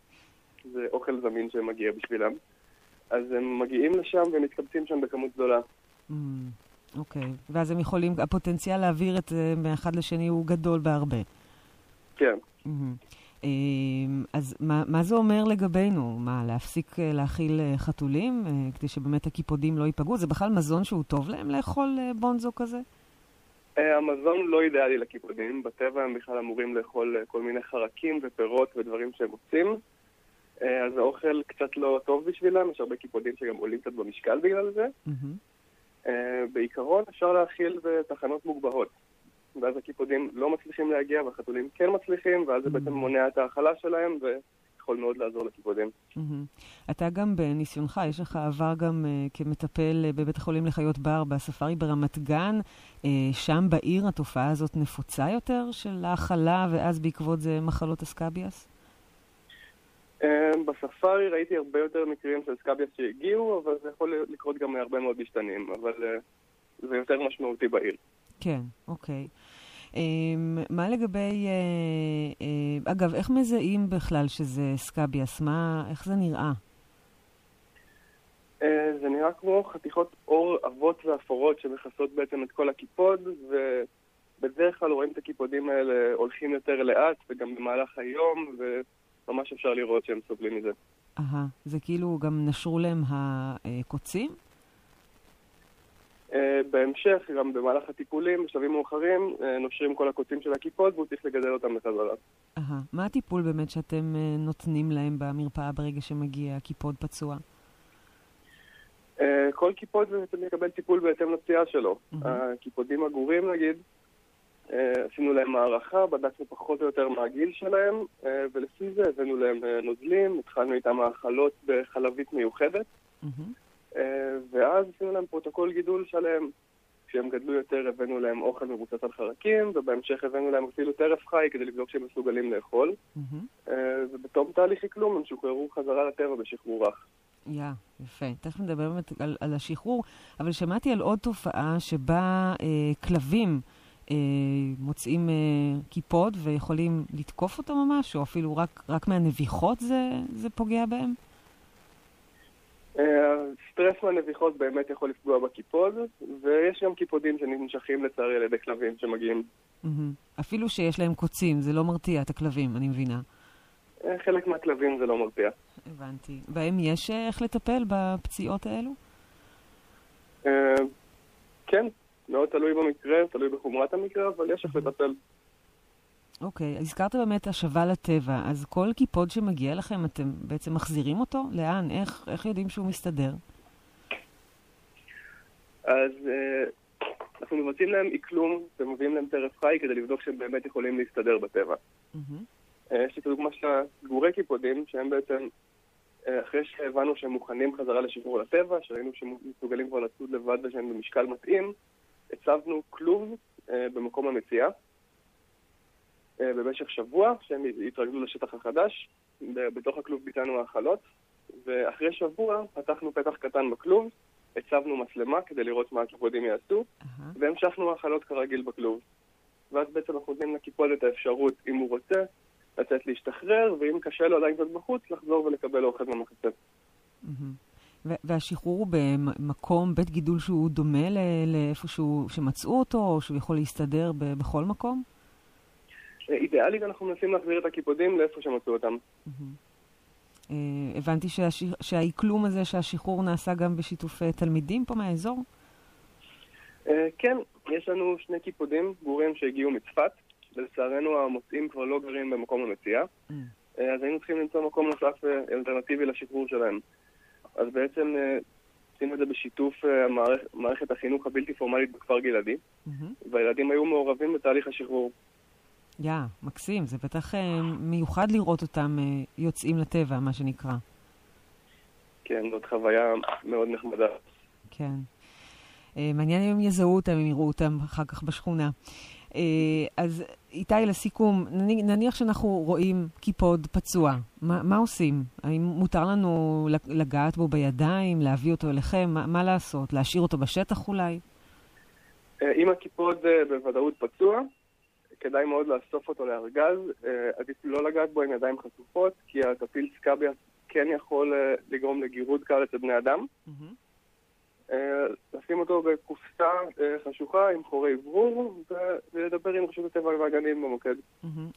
Speaker 13: זה אוכל זמין שמגיע בשבילם. אז הם מגיעים לשם ומתקבצים שם בכמות גדולה.
Speaker 2: אממ, אוקיי. ואז הם יכולים, הפוטנציאל להעביר את זה מאחד לשני הוא גדול בהרבה.
Speaker 13: כן.
Speaker 2: אמ, אז מה, מה זה אומר לגבינו? מה, להפסיק אה, להאכיל אה, חתולים אה, כדי שבאמת הקיפודים לא ייפגעו? זה בכלל מזון שהוא טוב להם לאכול בונזו כזה?
Speaker 13: המזון לא אידיאלי לקיפודים, בטבע הם בכלל אמורים לאכול כל מיני חרקים ופירות ודברים שהם רוצים. אה, אז האוכל קצת לא טוב בשבילם, יש הרבה קיפודים שגם עולים קצת במשקל בגלל זה.
Speaker 2: מהמם.
Speaker 13: אה, בעיקרון אפשר להאכיל בתחנות מוגבהות. ואז הקיפודים לא מצליחים להגיע והחתולים כן מצליחים, ואז זה בעצם מונע את ההאכלה שלהם ויכול מאוד לעזור לקיפודים.
Speaker 2: מהמם. אתה גם בניסיונך, יש לך עבר גם אה, כמטפל אה, בבית החולים לחיות בר בספארי ברמת גן. שם בעיר התופעה הזאת נפוצה יותר של האכלה, ואז בעקבות זה מחלות הסקאביאס?
Speaker 13: אה, בספארי ראיתי הרבה יותר מקרים של סקאביאס שהגיעו, אבל זה יכול לקרות גם להרבה מאוד משתנים, אבל אה, זה יותר משמעותי בעיר.
Speaker 2: כן, אוקיי. אמ, מה לגבי... אה, אה, אגב, איך מזהים בכלל שזה סקאביאס? מה, איך זה נראה?
Speaker 13: אה, זה נראה כמו חתיכות עור עבות ואפורות שמכסות בעצם את כל הקיפוד, ובדרך כלל רואים את הקיפודים האלה הולכים יותר לאט, וגם במהלך היום, וממש אפשר לראות שהם סובלים מזה.
Speaker 2: אהה, זה כאילו גם נשרו להם הקוצים?
Speaker 13: אה, בהמשך, גם במהלך הטיפולים, בשלבים מאוחרים, אה, נושרים כל הקוצים של הקיפוד, והוא צריך לגדל אותם בחזרה.
Speaker 2: אהה. מה הטיפול באמת שאתם אה, נותנים להם במרפאה ברגע שמגיע קיפוד פצוע?
Speaker 13: אה, כל קיפוד בעצם יקבל טיפול בהתאם לפציעה שלו. הקיפודים הגורים נגיד, אה, עשינו להם הערכה, בדקנו פחות או יותר מה הגיל שלהם, אה, ולפי זה הבאנו להם אה, נוזלים, התחלנו איתם האכלות בחלבית מיוחדת, אה, ואז עשינו להם פרוטוקול גידול שלם. כשהם גדלו יותר הבאנו להם אוכל מבוסס על חרקים, ובהמשך הבאנו להם אפילו טרף חי כדי לבדוק שהם מסוגלים לאכול. אה, ובתום תהליך אקלום הם שוחררו חזרה לטבע בשחרור רך.
Speaker 2: יא, יפה. תכף נדבר באמת על, על השחרור, אבל שמעתי על עוד תופעה שבה אה, כלבים אה, מוצאים אה, קיפוד ויכולים לתקוף אותו ממש, או אפילו רק, רק מהנביחות זה, זה פוגע בהם?
Speaker 13: אה, סטרס מהנביחות באמת יכול לפגוע בקיפוד, ויש גם קיפודים שננשכים לצערי על ידי כלבים שמגיעים.
Speaker 2: אפילו שיש להם קוצים, זה לא מרתיע את הכלבים, אני מבינה.
Speaker 13: אה, חלק מהכלבים זה לא מרתיע.
Speaker 2: הבנתי. האם יש אה, איך לטפל בפציעות האלו?
Speaker 13: אה, כן, מאוד תלוי במקרה, תלוי בחומרת המקרה, אבל יש איך לטפל.
Speaker 2: אוקיי, הזכרת באמת השבה לטבע, אז כל קיפוד שמגיע לכם, אתם בעצם מחזירים אותו? לאן? איך, איך יודעים שהוא מסתדר?
Speaker 13: אז אה, אנחנו מבצעים להם אקלום ומביאים להם טרף חי כדי לבדוק שהם באמת יכולים להסתדר בטבע. אה, יש לי את הדוגמה של הגורי קיפודים, שהם בעצם, אה, אחרי שהבנו שהם מוכנים חזרה לשחרור לטבע, שראינו שהם מסוגלים כבר לצוד לבד ושהם במשקל מתאים, הצבנו כלוב אה, במקום המציאה אה, במשך שבוע, שהם יתרגלו לשטח החדש. בתוך הכלוב ביצענו האכלות, ואחרי שבוע פתחנו פתח קטן בכלוב, הצבנו מצלמה כדי לראות מה הקיפודים יעשו, והמשכנו האכלות כרגיל בכלוב. ואז בעצם אנחנו נותנים לקיפוד את האפשרות, אם הוא רוצה, לצאת להשתחרר, ואם קשה לו עדיין קצת בחוץ, לחזור ולקבל אוכל במחצה.
Speaker 2: מהמם. והשחרור הוא במקום, בית גידול שהוא דומה ל- לאיפה שהוא, שמצאו אותו, או שהוא יכול להסתדר בכל מקום?
Speaker 13: אה, אידיאלית אנחנו מנסים להחזיר את הקיפודים לאיפה שמצאו אותם.
Speaker 2: אה, הבנתי שהש- שהאקלום הזה, שהשחרור נעשה גם בשיתוף אה, תלמידים פה מהאזור?
Speaker 13: אה, כן, יש לנו שני קיפודים גורים שהגיעו מצפת, ולצערנו המוצאים כבר לא גרים במקום המציאה, אה, אז היינו צריכים למצוא מקום נוסף אלטרנטיבי לשחרור שלהם. אז בעצם אה, עשינו את זה בשיתוף אה, מערכת החינוך הבלתי פורמלית בכפר גלעדי, והילדים היו מעורבים בתהליך השחרור.
Speaker 2: יא, מקסים. זה בטח אה, מיוחד לראות אותם יוצאים לטבע, מה שנקרא.
Speaker 13: כן, זאת חוויה מאוד נחמדה.
Speaker 2: כן. מעניין אם הם יזהו אותם, אם יראו אותם אחר כך בשכונה. אה, אז איתי, לסיכום, נני- נניח שאנחנו רואים קיפוד פצוע, מה, מה עושים? האם מותר לנו לגעת בו בידיים, להביא אותו אליכם? מה, מה לעשות? להשאיר אותו בשטח אולי?
Speaker 13: אה, אם הקיפוד אה, בוודאות פצוע, כדאי מאוד לאסוף אותו לארגז. עדיף לא לגעת בו עם ידיים חשופות, כי הטפיל סקאביה כן יכול לגרום לגירוד קל אצל בני אדם. אה, לשים אותו בקופסה אה, חשוכה עם חורי אוורור, ולדבר עם רשות הטבע והגנים במוקד.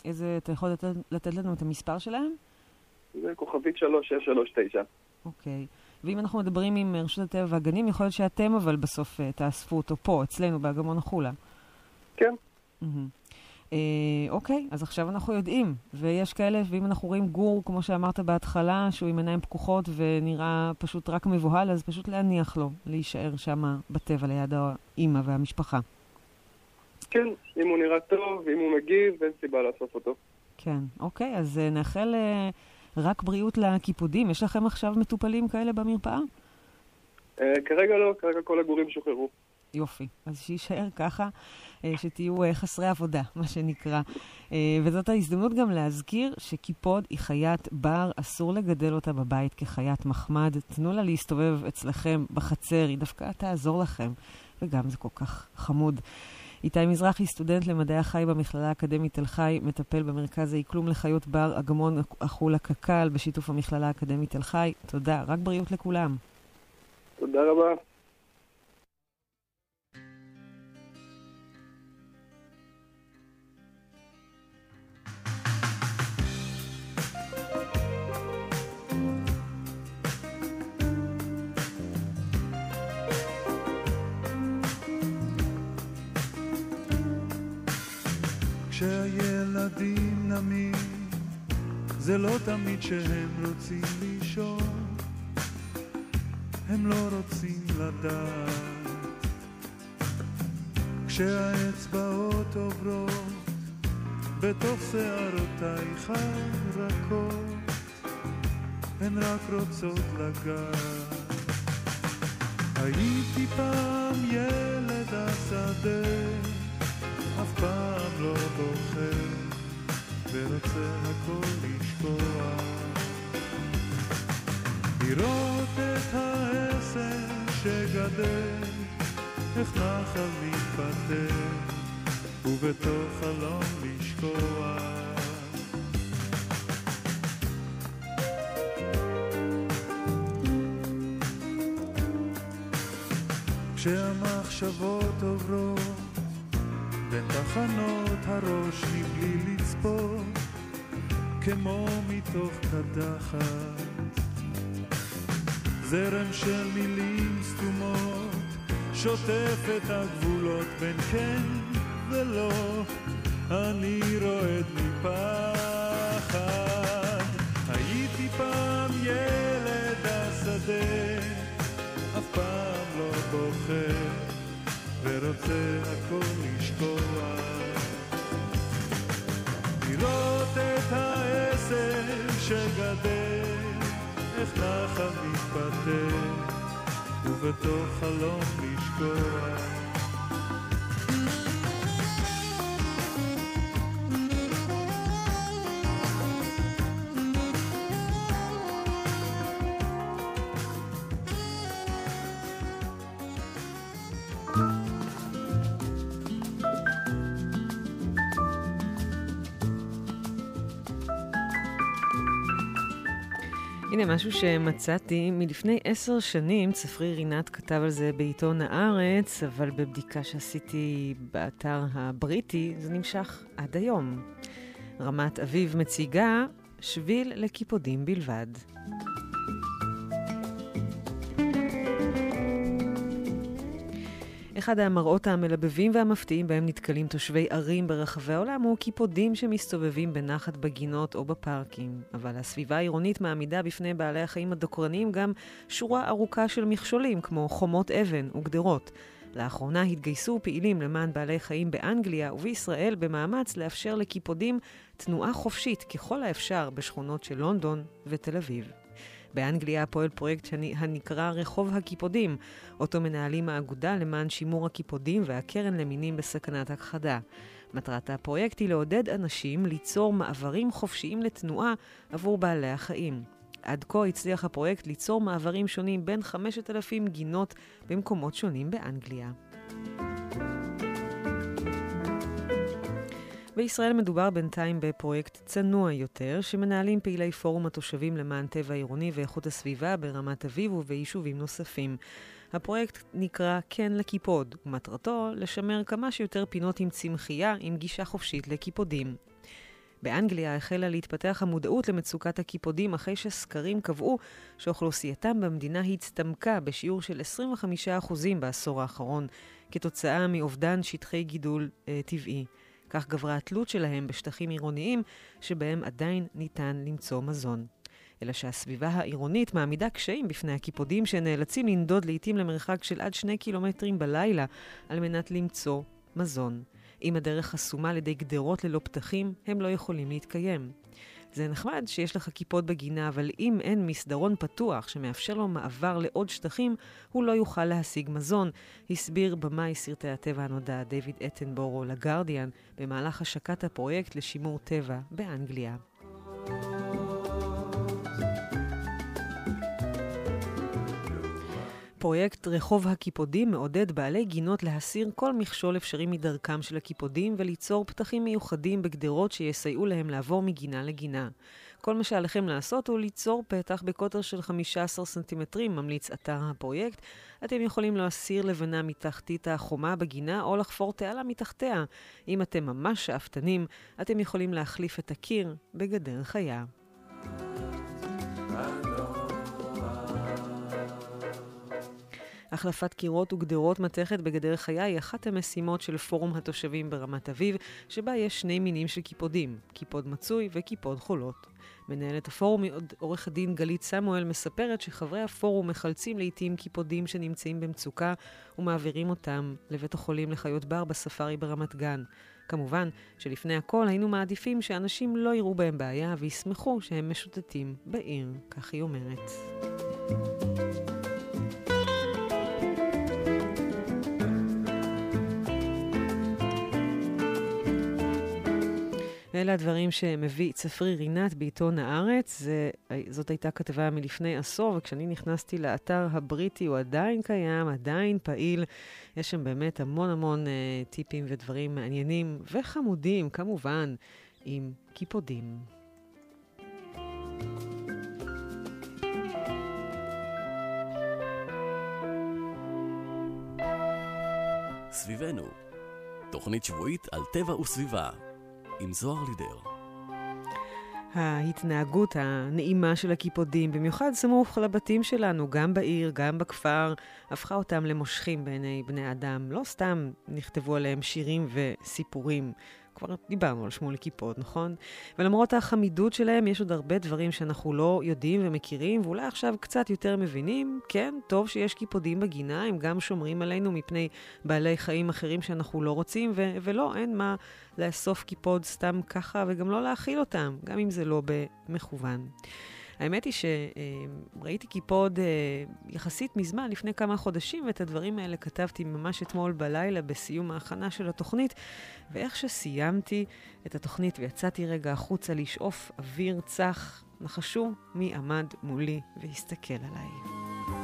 Speaker 2: איזה, אתה יכול לתת, לנו את המספר שלהם?
Speaker 13: זה כוכבית 3639.
Speaker 2: אוקיי. ואם אנחנו מדברים עם אה, רשות הטבע והגנים, יכול להיות שאתם אבל בסוף אה, תאספו אותו פה, אצלנו, באגמון החולה.
Speaker 13: כן.
Speaker 2: אה, אוקיי, אז עכשיו אנחנו יודעים, ויש כאלה, ואם אנחנו רואים גור, כמו שאמרת בהתחלה, שהוא עם עיניים פקוחות ונראה פשוט רק מבוהל, אז פשוט להניח לו, להישאר שם בטבע ליד האימא והמשפחה.
Speaker 13: כן, אם הוא נראה טוב, אם הוא מגיב, אין סיבה לאסוף אותו.
Speaker 2: כן, אוקיי, אז אה, נאחל אה, רק בריאות לקיפודים. יש לכם עכשיו מטופלים כאלה במרפאה?
Speaker 13: אה, כרגע לא, כרגע כל הגורים שוחררו.
Speaker 2: יופי. אז שיישאר ככה, שתהיו אה, חסרי עבודה, מה שנקרא. אה, וזאת ההזדמנות גם להזכיר שקיפוד היא חיית בר, אסור לגדל אותה בבית כחיית מחמד. תנו לה להסתובב אצלכם בחצר, היא דווקא תעזור לכם. וגם זה כל כך חמוד. איתי מזרחי, סטודנט למדעי החי במכללה האקדמית תל חי, מטפל במרכז האקלום לחיות בר, אגמון החולה קק"ל, בשיתוף המכללה האקדמית תל חי. תודה, רק בריאות לכולם.
Speaker 13: תודה רבה.
Speaker 12: כשהילדים נמים, זה לא תמיד שהם רוצים לישון, הם לא רוצים לדעת. כשהאצבעות עוברות בתוך שערותייך הרכות, הן רק רוצות לגעת. הייתי פעם ילד השדה, פעם לא בוחר, ורוצה הכל לשכוח. לראות את העשר שגדל, איך נחל מתפתח,
Speaker 14: ובתוך חלום לשקוע. כשהמחשבות עוברות בין תחנות הראש מבלי לצפות כמו מתוך קדחת. זרם של מילים סתומות שוטף את הגבולות בין כן ולא. אני רועד מפחד. הייתי פעם ילד השדה אף פעם לא בוחר ורוצה הכל לשקוע לראות את העשב שגדל איך נחל מתפתח ובתוך חלום לשקוע
Speaker 2: משהו שמצאתי מלפני עשר שנים, צפריר רינת כתב על זה בעיתון הארץ, אבל בבדיקה שעשיתי באתר הבריטי, זה נמשך עד היום. רמת אביב מציגה שביל לקיפודים בלבד. אחד המראות המלבבים והמפתיעים בהם נתקלים תושבי ערים ברחבי העולם הוא קיפודים שמסתובבים בנחת בגינות או בפארקים. אבל הסביבה העירונית מעמידה בפני בעלי החיים הדוקרניים גם שורה ארוכה של מכשולים, כמו חומות אבן וגדרות. לאחרונה התגייסו פעילים למען בעלי חיים באנגליה ובישראל במאמץ לאפשר לקיפודים תנועה חופשית ככל האפשר בשכונות של לונדון ותל אביב. באנגליה פועל פרויקט הנקרא רחוב הקיפודים, אותו מנהלים האגודה למען שימור הקיפודים והקרן למינים בסכנת הכחדה. מטרת הפרויקט היא לעודד אנשים ליצור מעברים חופשיים לתנועה עבור בעלי החיים. עד כה הצליח הפרויקט ליצור מעברים שונים בין 5,000 גינות במקומות שונים באנגליה. בישראל מדובר בינתיים בפרויקט צנוע יותר, שמנהלים פעילי פורום התושבים למען טבע עירוני ואיכות הסביבה ברמת אביב וביישובים נוספים. הפרויקט נקרא כן לקיפוד, ומטרתו לשמר כמה שיותר פינות עם צמחייה עם גישה חופשית לקיפודים. באנגליה החלה להתפתח המודעות למצוקת הקיפודים אחרי שסקרים קבעו שאוכלוסייתם במדינה הצטמקה בשיעור של 25% בעשור האחרון, כתוצאה מאובדן שטחי גידול אה, טבעי. כך גברה התלות שלהם בשטחים עירוניים שבהם עדיין ניתן למצוא מזון. אלא שהסביבה העירונית מעמידה קשיים בפני הקיפודים שנאלצים לנדוד לעתים למרחק של עד שני קילומטרים בלילה על מנת למצוא מזון. אם הדרך חסומה על ידי גדרות ללא פתחים, הם לא יכולים להתקיים. זה נחמד שיש לך כיפות בגינה, אבל אם אין מסדרון פתוח שמאפשר לו מעבר לעוד שטחים, הוא לא יוכל להשיג מזון, הסביר במאי סרטי הטבע הנודע דיוויד אטנבורו לגרדיאן במהלך השקת הפרויקט לשימור טבע באנגליה. פרויקט רחוב הקיפודים מעודד בעלי גינות להסיר כל מכשול אפשרי מדרכם של הקיפודים וליצור פתחים מיוחדים בגדרות שיסייעו להם לעבור מגינה לגינה. כל מה שעליכם לעשות הוא ליצור פתח בקוטר של 15 סנטימטרים, ממליץ אתר הפרויקט. אתם יכולים להסיר לבנה מתחתית החומה בגינה או לחפור תעלה מתחתיה. אם אתם ממש שאפתנים, אתם יכולים להחליף את הקיר בגדר חיה. החלפת קירות וגדרות מתכת בגדר חיה היא אחת המשימות של פורום התושבים ברמת אביב, שבה יש שני מינים של קיפודים, קיפוד מצוי וקיפוד חולות. מנהלת הפורום, עורכת הדין גלית סמואל, מספרת שחברי הפורום מחלצים לעיתים קיפודים שנמצאים במצוקה ומעבירים אותם לבית החולים לחיות בר בספארי ברמת גן. כמובן שלפני הכל היינו מעדיפים שאנשים לא יראו בהם בעיה וישמחו שהם משוטטים בעיר, כך היא אומרת. ואלה הדברים שמביא צפרי רינת בעיתון הארץ. זה, זאת הייתה כתבה מלפני עשור, וכשאני נכנסתי לאתר הבריטי, הוא עדיין קיים, עדיין פעיל. יש שם באמת המון המון uh, טיפים ודברים מעניינים וחמודים, כמובן, עם קיפודים.
Speaker 1: סביבנו, תוכנית שבועית על טבע וסביבה, עם זוהר לידר.
Speaker 2: ההתנהגות הנעימה של הקיפודים, במיוחד סמוך לבתים שלנו, גם בעיר, גם בכפר, הפכה אותם למושכים בעיני בני אדם. לא סתם נכתבו עליהם שירים וסיפורים. כבר דיברנו על שמולי קיפוד, נכון? ולמרות החמידות שלהם, יש עוד הרבה דברים שאנחנו לא יודעים ומכירים, ואולי עכשיו קצת יותר מבינים. כן, טוב שיש קיפודים בגינה, הם גם שומרים עלינו מפני בעלי חיים אחרים שאנחנו לא רוצים, ו- ולא, אין מה לאסוף קיפוד סתם ככה, וגם לא להאכיל אותם, גם אם זה לא במכוון. האמת היא שראיתי קיפוד אה, יחסית מזמן, לפני כמה חודשים, ואת הדברים האלה כתבתי ממש אתמול בלילה בסיום ההכנה של התוכנית, ואיך שסיימתי את התוכנית ויצאתי רגע החוצה לשאוף אוויר צח, נחשו מי עמד מולי והסתכל עליי.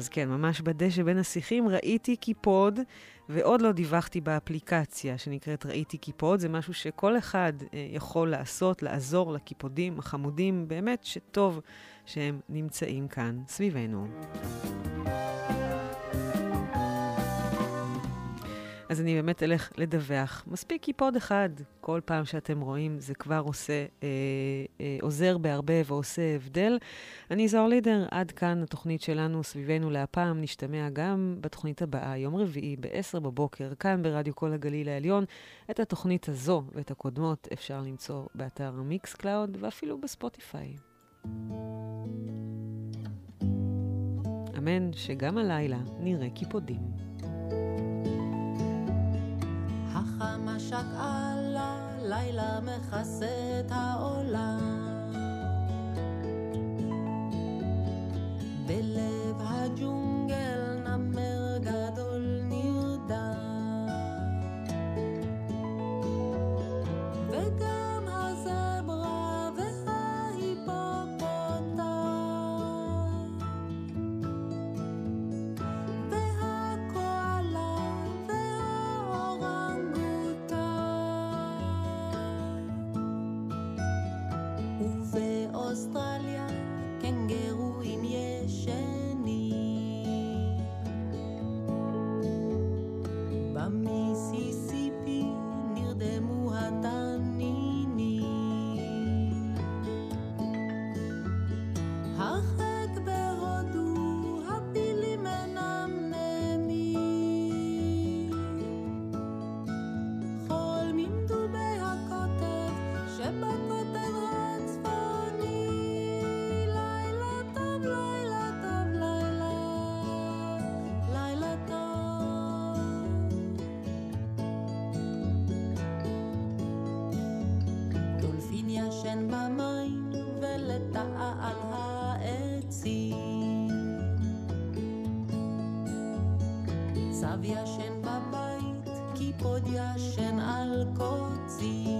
Speaker 2: אז כן, ממש בדשא בין השיחים ראיתי קיפוד, ועוד לא דיווחתי באפליקציה שנקראת ראיתי קיפוד. זה משהו שכל אחד אה, יכול לעשות, לעזור לקיפודים החמודים, באמת שטוב שהם נמצאים כאן סביבנו. אז אני באמת אלך לדווח. מספיק קיפוד אחד. כל פעם שאתם רואים, זה כבר עושה, אה, אה, עוזר בהרבה ועושה הבדל. אני זוהר לידר, עד כאן התוכנית שלנו סביבנו להפעם. נשתמע גם בתוכנית הבאה, יום רביעי, ב-10 בבוקר, כאן ברדיו כל הגליל העליון. את התוכנית הזו ואת הקודמות אפשר למצוא באתר מיקס קלאוד ואפילו בספוטיפיי. אמן שגם הלילה נראה קיפודים.
Speaker 15: החושך של הלילה מכסה את העולם. בלב הג'ונגל ישן במים ולטאה על העצים. צב ישן בבית, קיפוד ישן על קוצים.